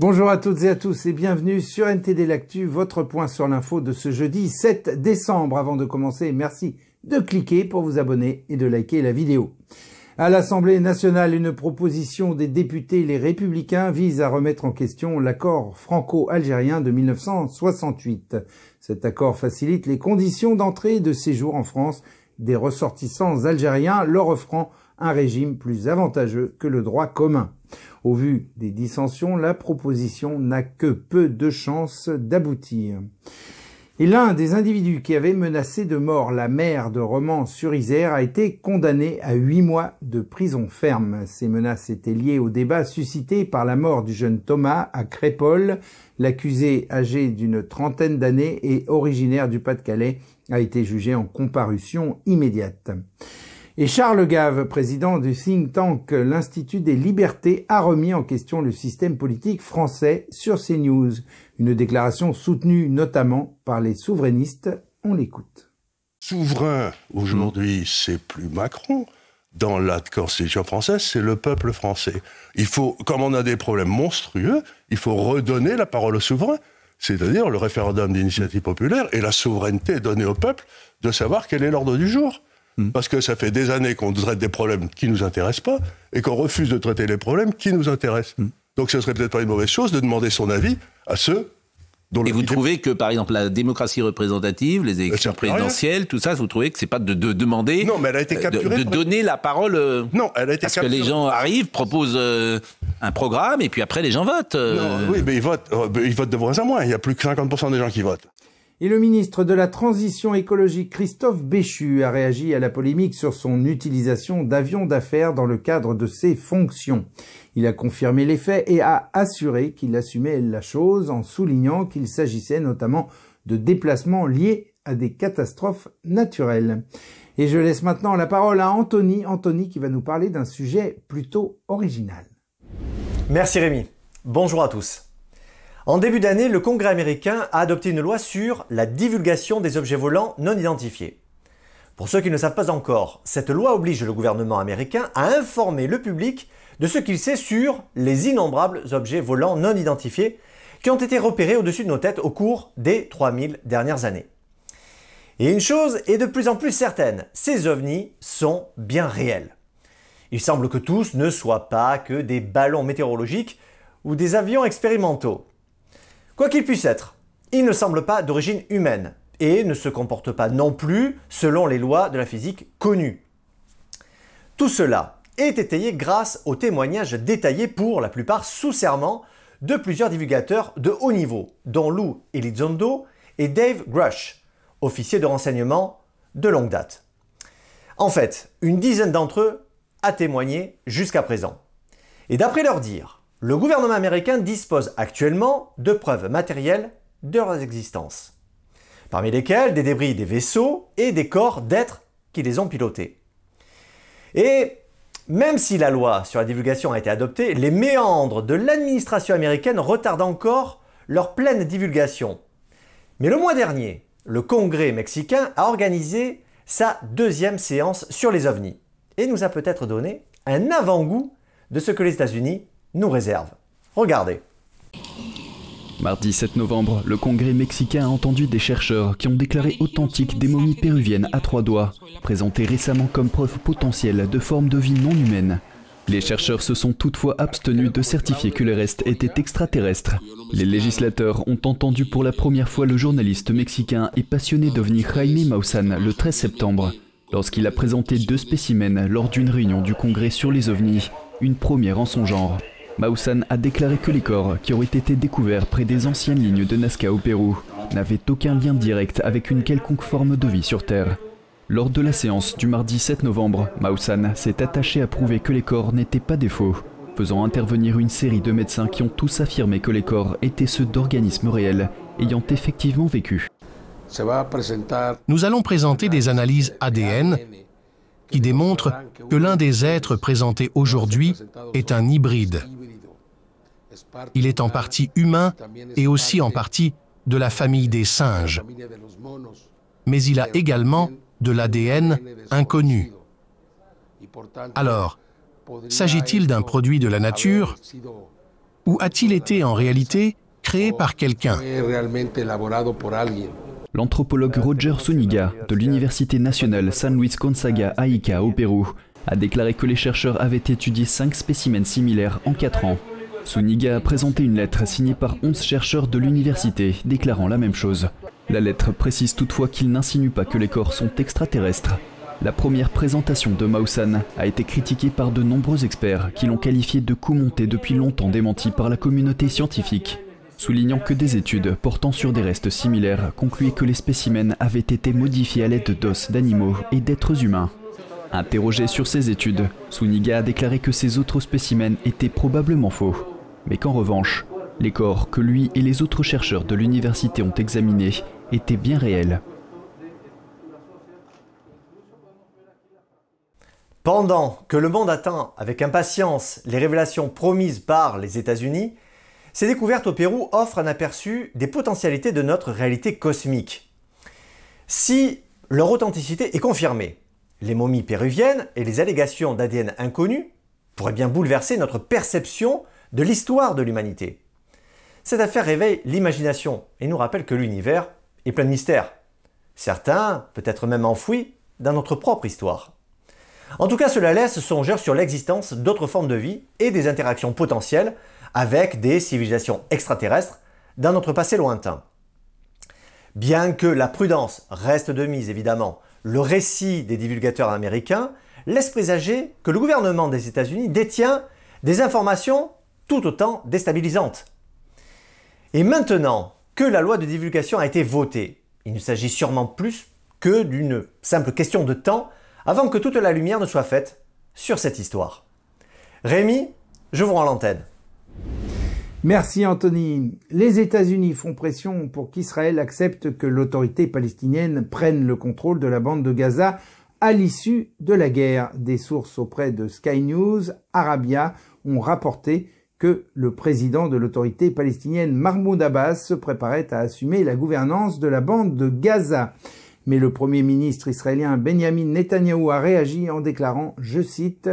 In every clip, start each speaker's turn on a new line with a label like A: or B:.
A: Bonjour à toutes et à tous et bienvenue sur NTD L'Actu, votre point sur l'info de ce jeudi 7 décembre. Avant de commencer, merci de cliquer pour vous abonner et de liker la vidéo. À l'Assemblée nationale, une proposition des députés les républicains vise à remettre en question l'accord franco-algérien de 1968. Cet accord facilite les conditions d'entrée et de séjour en France des ressortissants algériens, leur offrant un régime plus avantageux que le droit commun. Au vu des dissensions, la proposition n'a que peu de chances d'aboutir. Et l'un des individus qui avait menacé de mort la mère de Romans-sur-Isère a été condamné à huit mois de prison ferme. Ces menaces étaient liées au débat suscité par la mort du jeune Thomas à Crépole. L'accusé, âgé d'une trentaine d'années et originaire du Pas-de-Calais, a été jugé en comparution immédiate. Et Charles Gave, président du think tank l'Institut des libertés, a remis en question le système politique français sur CNews. Une déclaration soutenue notamment par les souverainistes. On l'écoute.
B: Souverain, aujourd'hui, c'est plus Macron. Dans la Constitution française, c'est le peuple français. Il faut, comme on a des problèmes monstrueux, il faut redonner la parole au souverain, c'est-à-dire le référendum d'initiative populaire et la souveraineté donnée au peuple de savoir quel est l'ordre du jour. Hmm. Parce que ça fait des années qu'on traite des problèmes qui ne nous intéressent pas et qu'on refuse de traiter les problèmes qui nous intéressent. Hmm. Donc ce serait peut-être pas une mauvaise chose de demander son avis à ceux dont
C: Et vous trouvez que, par exemple, la démocratie représentative, les élections présidentielles, tout ça, vous trouvez que c'est pas de, demander,
B: non, mais elle a été
C: euh, de, donner la parole, euh,
B: non, elle a été
C: parce que les gens arrivent, proposent euh, un programme, et puis après les gens votent.
B: oui, mais ils votent, ils votent de moins en moins. Il y a plus que 50% des gens qui votent.
A: Et le ministre de la Transition écologique Christophe Béchu a réagi à la polémique sur son utilisation d'avions d'affaires dans le cadre de ses fonctions. Il a confirmé les faits et a assuré qu'il assumait la chose en soulignant qu'il s'agissait notamment de déplacements liés à des catastrophes naturelles. Et je laisse maintenant la parole à Anthony, Anthony qui va nous parler d'un sujet plutôt original.
D: Merci Rémi. Bonjour à tous. En début d'année, le Congrès américain a adopté une loi sur la divulgation des objets volants non identifiés. Pour ceux qui ne savent pas encore, cette loi oblige le gouvernement américain à informer le public de ce qu'il sait sur les innombrables objets volants non identifiés qui ont été repérés au-dessus de nos têtes au cours des 3000 dernières années. Et une chose est de plus en plus certaine, ces ovnis sont bien réels. Il semble que tous ne soient pas que des ballons météorologiques ou des avions expérimentaux. Quoi qu'il puisse être, il ne semble pas d'origine humaine et ne se comporte pas non plus selon les lois de la physique connues. Tout cela est étayé grâce aux témoignages détaillés pour la plupart sous serment de plusieurs divulgateurs de haut niveau, dont Lou Elizondo et Dave Grush, officiers de renseignement de longue date. En fait, une dizaine d'entre eux a témoigné jusqu'à présent. Et d'après leur dire, le gouvernement américain dispose actuellement de preuves matérielles de leur existence, parmi lesquelles des débris des vaisseaux et des corps d'êtres qui les ont pilotés. Et même si la loi sur la divulgation a été adoptée, les méandres de l'administration américaine retardent encore leur pleine divulgation. Mais le mois dernier, le Congrès mexicain a organisé sa deuxième séance sur les ovnis et nous a peut-être donné un avant-goût de ce que les États-Unis nous réserve. Regardez.
E: Mardi 7 novembre, le Congrès mexicain a entendu des chercheurs qui ont déclaré authentiques des momies péruviennes à trois doigts, présentées récemment comme preuve potentielle de formes de vie non humaines. Les chercheurs se sont toutefois abstenus de certifier que les restes étaient extraterrestres. Les législateurs ont entendu pour la première fois le journaliste mexicain et passionné d'OVNI Jaime Maussan le 13 septembre, lorsqu'il a présenté deux spécimens lors d'une réunion du Congrès sur les ovnis, une première en son genre. Maussan a déclaré que les corps qui auraient été découverts près des anciennes lignes de Nazca au Pérou n'avaient aucun lien direct avec une quelconque forme de vie sur Terre. Lors de la séance du mardi 7 novembre, Maussan s'est attaché à prouver que les corps n'étaient pas des faux, faisant intervenir une série de médecins qui ont tous affirmé que les corps étaient ceux d'organismes réels ayant effectivement vécu.
F: Nous allons présenter des analyses ADN qui démontrent que l'un des êtres présentés aujourd'hui est un hybride il est en partie humain et aussi en partie de la famille des singes. Mais il a également de l'ADN inconnu. Alors, s'agit-il d'un produit de la nature Ou a-t-il été en réalité créé par quelqu'un?
E: L'anthropologue Roger Suniga de l'Université nationale San Luis Gonzaga à au Pérou a déclaré que les chercheurs avaient étudié cinq spécimens similaires en 4 ans. Suniga a présenté une lettre signée par 11 chercheurs de l'université déclarant la même chose. La lettre précise toutefois qu'il n'insinue pas que les corps sont extraterrestres. La première présentation de Maussan a été critiquée par de nombreux experts qui l'ont qualifié de coup monté depuis longtemps démenti par la communauté scientifique, soulignant que des études portant sur des restes similaires concluaient que les spécimens avaient été modifiés à l'aide d'os d'animaux et d'êtres humains. Interrogé sur ces études, Suniga a déclaré que ces autres spécimens étaient probablement faux, mais qu'en revanche, les corps que lui et les autres chercheurs de l'université ont examinés étaient bien réels.
D: Pendant que le monde attend avec impatience les révélations promises par les États-Unis, ces découvertes au Pérou offrent un aperçu des potentialités de notre réalité cosmique. Si leur authenticité est confirmée, les momies péruviennes et les allégations d'ADN inconnues pourraient bien bouleverser notre perception de l'histoire de l'humanité. Cette affaire réveille l'imagination et nous rappelle que l'univers est plein de mystères. Certains, peut-être même enfouis, dans notre propre histoire. En tout cas, cela laisse songer sur l'existence d'autres formes de vie et des interactions potentielles avec des civilisations extraterrestres dans notre passé lointain. Bien que la prudence reste de mise évidemment, le récit des divulgateurs américains laisse présager que le gouvernement des États-Unis détient des informations tout autant déstabilisantes. Et maintenant que la loi de divulgation a été votée, il ne s'agit sûrement plus que d'une simple question de temps avant que toute la lumière ne soit faite sur cette histoire. Rémi, je vous rends l'antenne.
A: Merci Anthony. Les États-Unis font pression pour qu'Israël accepte que l'autorité palestinienne prenne le contrôle de la bande de Gaza à l'issue de la guerre. Des sources auprès de Sky News Arabia ont rapporté que le président de l'autorité palestinienne Mahmoud Abbas se préparait à assumer la gouvernance de la bande de Gaza. Mais le premier ministre israélien Benjamin Netanyahu a réagi en déclarant, je cite,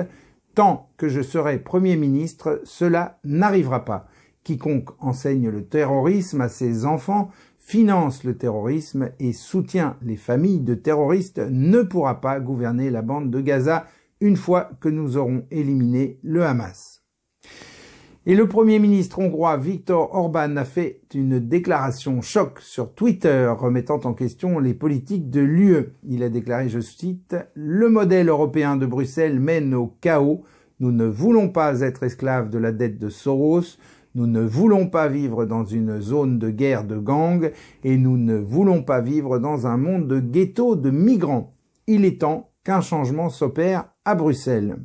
A: Tant que je serai premier ministre, cela n'arrivera pas. Quiconque enseigne le terrorisme à ses enfants, finance le terrorisme et soutient les familles de terroristes ne pourra pas gouverner la bande de Gaza une fois que nous aurons éliminé le Hamas. Et le Premier ministre hongrois Viktor Orban a fait une déclaration choc sur Twitter remettant en question les politiques de l'UE. Il a déclaré, je cite, Le modèle européen de Bruxelles mène au chaos. Nous ne voulons pas être esclaves de la dette de Soros. Nous ne voulons pas vivre dans une zone de guerre de gangs et nous ne voulons pas vivre dans un monde de ghettos de migrants. Il est temps qu'un changement s'opère à Bruxelles.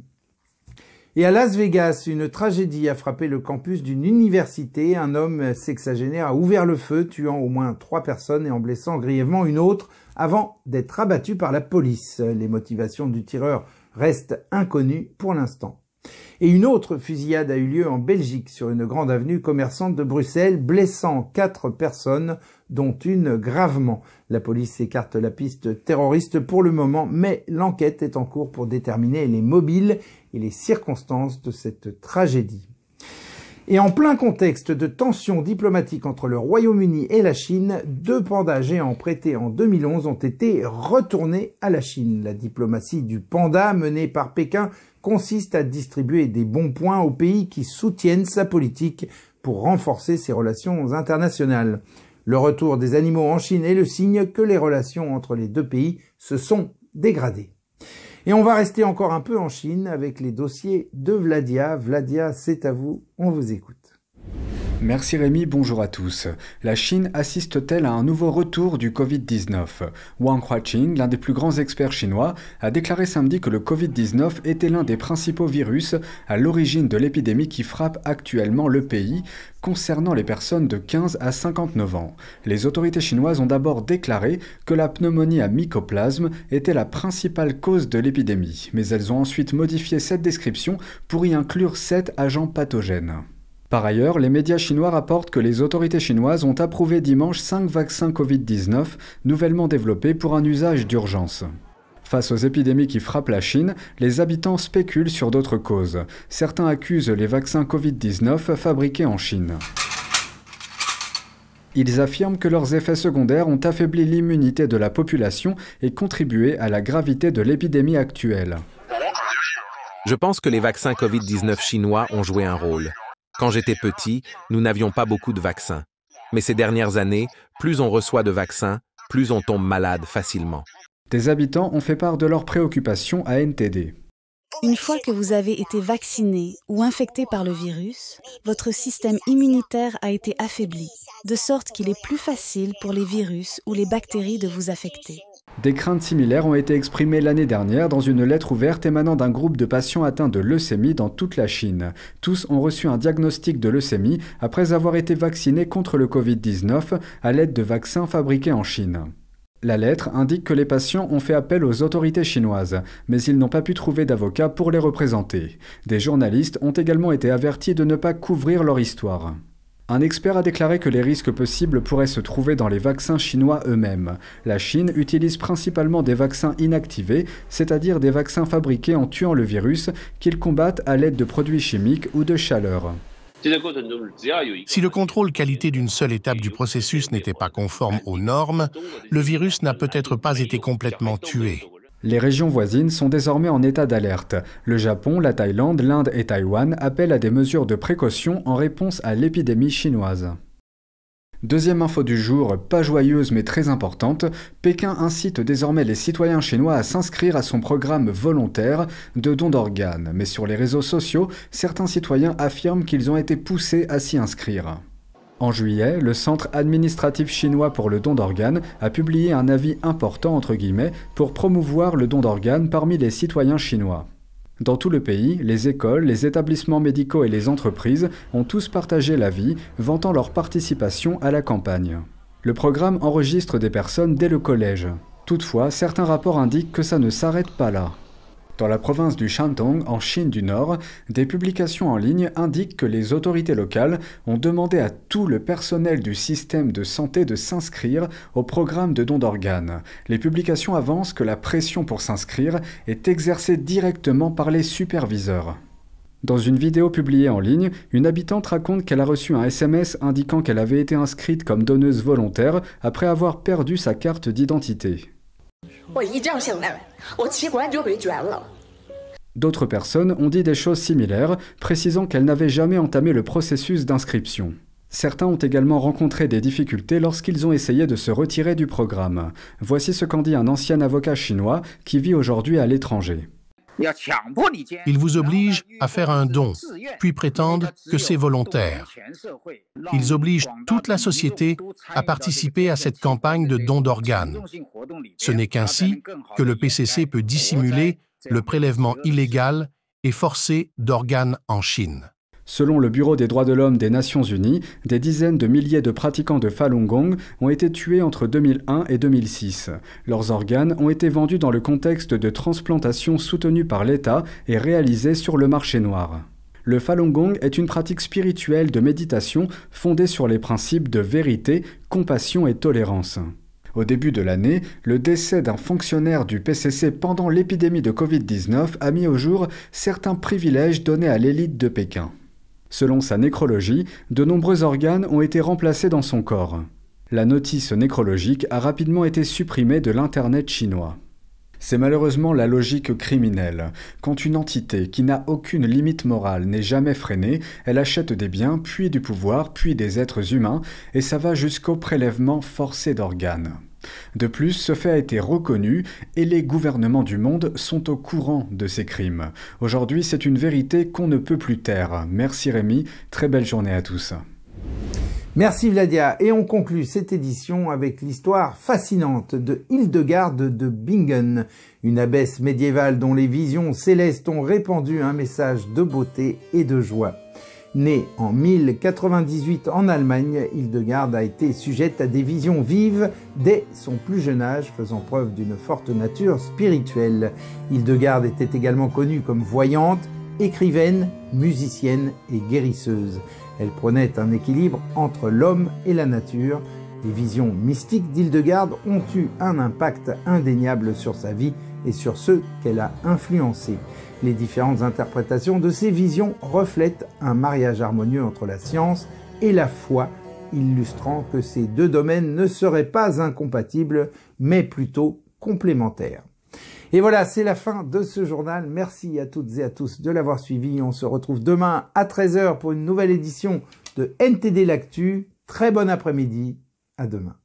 A: Et à Las Vegas, une tragédie a frappé le campus d'une université. Un homme sexagénaire a ouvert le feu, tuant au moins trois personnes et en blessant grièvement une autre avant d'être abattu par la police. Les motivations du tireur restent inconnues pour l'instant. Et une autre fusillade a eu lieu en Belgique sur une grande avenue commerçante de Bruxelles, blessant quatre personnes, dont une gravement. La police écarte la piste terroriste pour le moment, mais l'enquête est en cours pour déterminer les mobiles et les circonstances de cette tragédie. Et en plein contexte de tensions diplomatiques entre le Royaume-Uni et la Chine, deux pandas géants prêtés en 2011 ont été retournés à la Chine. La diplomatie du panda menée par Pékin consiste à distribuer des bons points aux pays qui soutiennent sa politique pour renforcer ses relations internationales. Le retour des animaux en Chine est le signe que les relations entre les deux pays se sont dégradées. Et on va rester encore un peu en Chine avec les dossiers de Vladia. Vladia, c'est à vous, on vous écoute.
G: Merci Rémi, bonjour à tous. La Chine assiste-t-elle à un nouveau retour du Covid-19 Wang Huaqing, l'un des plus grands experts chinois, a déclaré samedi que le Covid-19 était l'un des principaux virus à l'origine de l'épidémie qui frappe actuellement le pays, concernant les personnes de 15 à 59 ans. Les autorités chinoises ont d'abord déclaré que la pneumonie à mycoplasme était la principale cause de l'épidémie, mais elles ont ensuite modifié cette description pour y inclure sept agents pathogènes. Par ailleurs, les médias chinois rapportent que les autorités chinoises ont approuvé dimanche 5 vaccins Covid-19 nouvellement développés pour un usage d'urgence. Face aux épidémies qui frappent la Chine, les habitants spéculent sur d'autres causes. Certains accusent les vaccins Covid-19 fabriqués en Chine. Ils affirment que leurs effets secondaires ont affaibli l'immunité de la population et contribué à la gravité de l'épidémie actuelle.
H: Je pense que les vaccins Covid-19 chinois ont joué un rôle. Quand j'étais petit, nous n'avions pas beaucoup de vaccins. Mais ces dernières années, plus on reçoit de vaccins, plus on tombe malade facilement.
G: Des habitants ont fait part de leurs préoccupations à NTD.
I: Une fois que vous avez été vacciné ou infecté par le virus, votre système immunitaire a été affaibli, de sorte qu'il est plus facile pour les virus ou les bactéries de vous affecter.
G: Des craintes similaires ont été exprimées l'année dernière dans une lettre ouverte émanant d'un groupe de patients atteints de leucémie dans toute la Chine. Tous ont reçu un diagnostic de leucémie après avoir été vaccinés contre le Covid-19 à l'aide de vaccins fabriqués en Chine. La lettre indique que les patients ont fait appel aux autorités chinoises, mais ils n'ont pas pu trouver d'avocat pour les représenter. Des journalistes ont également été avertis de ne pas couvrir leur histoire. Un expert a déclaré que les risques possibles pourraient se trouver dans les vaccins chinois eux-mêmes. La Chine utilise principalement des vaccins inactivés, c'est-à-dire des vaccins fabriqués en tuant le virus qu'ils combattent à l'aide de produits chimiques ou de chaleur.
F: Si le contrôle qualité d'une seule étape du processus n'était pas conforme aux normes, le virus n'a peut-être pas été complètement tué.
G: Les régions voisines sont désormais en état d'alerte. Le Japon, la Thaïlande, l'Inde et Taïwan appellent à des mesures de précaution en réponse à l'épidémie chinoise. Deuxième info du jour, pas joyeuse mais très importante, Pékin incite désormais les citoyens chinois à s'inscrire à son programme volontaire de don d'organes, mais sur les réseaux sociaux, certains citoyens affirment qu'ils ont été poussés à s'y inscrire. En juillet, le Centre administratif chinois pour le don d'organes a publié un avis important pour promouvoir le don d'organes parmi les citoyens chinois. Dans tout le pays, les écoles, les établissements médicaux et les entreprises ont tous partagé l'avis, vantant leur participation à la campagne. Le programme enregistre des personnes dès le collège. Toutefois, certains rapports indiquent que ça ne s'arrête pas là. Dans la province du Shandong, en Chine du Nord, des publications en ligne indiquent que les autorités locales ont demandé à tout le personnel du système de santé de s'inscrire au programme de don d'organes. Les publications avancent que la pression pour s'inscrire est exercée directement par les superviseurs. Dans une vidéo publiée en ligne, une habitante raconte qu'elle a reçu un SMS indiquant qu'elle avait été inscrite comme donneuse volontaire après avoir perdu sa carte d'identité. D'autres personnes ont dit des choses similaires, précisant qu'elles n'avaient jamais entamé le processus d'inscription. Certains ont également rencontré des difficultés lorsqu'ils ont essayé de se retirer du programme. Voici ce qu'en dit un ancien avocat chinois qui vit aujourd'hui à l'étranger.
F: Ils vous obligent à faire un don, puis prétendent que c'est volontaire. Ils obligent toute la société à participer à cette campagne de don d'organes. Ce n'est qu'ainsi que le PCC peut dissimuler le prélèvement illégal et forcé d'organes en Chine.
G: Selon le Bureau des droits de l'homme des Nations Unies, des dizaines de milliers de pratiquants de Falun Gong ont été tués entre 2001 et 2006. Leurs organes ont été vendus dans le contexte de transplantation soutenue par l'État et réalisée sur le marché noir. Le Falun Gong est une pratique spirituelle de méditation fondée sur les principes de vérité, compassion et tolérance. Au début de l'année, le décès d'un fonctionnaire du PCC pendant l'épidémie de Covid-19 a mis au jour certains privilèges donnés à l'élite de Pékin. Selon sa nécrologie, de nombreux organes ont été remplacés dans son corps. La notice nécrologique a rapidement été supprimée de l'Internet chinois. C'est malheureusement la logique criminelle. Quand une entité qui n'a aucune limite morale n'est jamais freinée, elle achète des biens, puis du pouvoir, puis des êtres humains, et ça va jusqu'au prélèvement forcé d'organes. De plus, ce fait a été reconnu et les gouvernements du monde sont au courant de ces crimes. Aujourd'hui, c'est une vérité qu'on ne peut plus taire. Merci Rémi, très belle journée à tous.
A: Merci Vladia. Et on conclut cette édition avec l'histoire fascinante de Hildegarde de Bingen, une abbesse médiévale dont les visions célestes ont répandu un message de beauté et de joie. Née en 1098 en Allemagne, Hildegarde a été sujette à des visions vives dès son plus jeune âge, faisant preuve d'une forte nature spirituelle. Hildegarde était également connue comme voyante, écrivaine, musicienne et guérisseuse. Elle prenait un équilibre entre l'homme et la nature. Les visions mystiques d'Hildegarde ont eu un impact indéniable sur sa vie et sur ceux qu'elle a influencés. Les différentes interprétations de ces visions reflètent un mariage harmonieux entre la science et la foi, illustrant que ces deux domaines ne seraient pas incompatibles, mais plutôt complémentaires. Et voilà, c'est la fin de ce journal. Merci à toutes et à tous de l'avoir suivi. On se retrouve demain à 13h pour une nouvelle édition de NTD L'Actu. Très bon après-midi. À demain.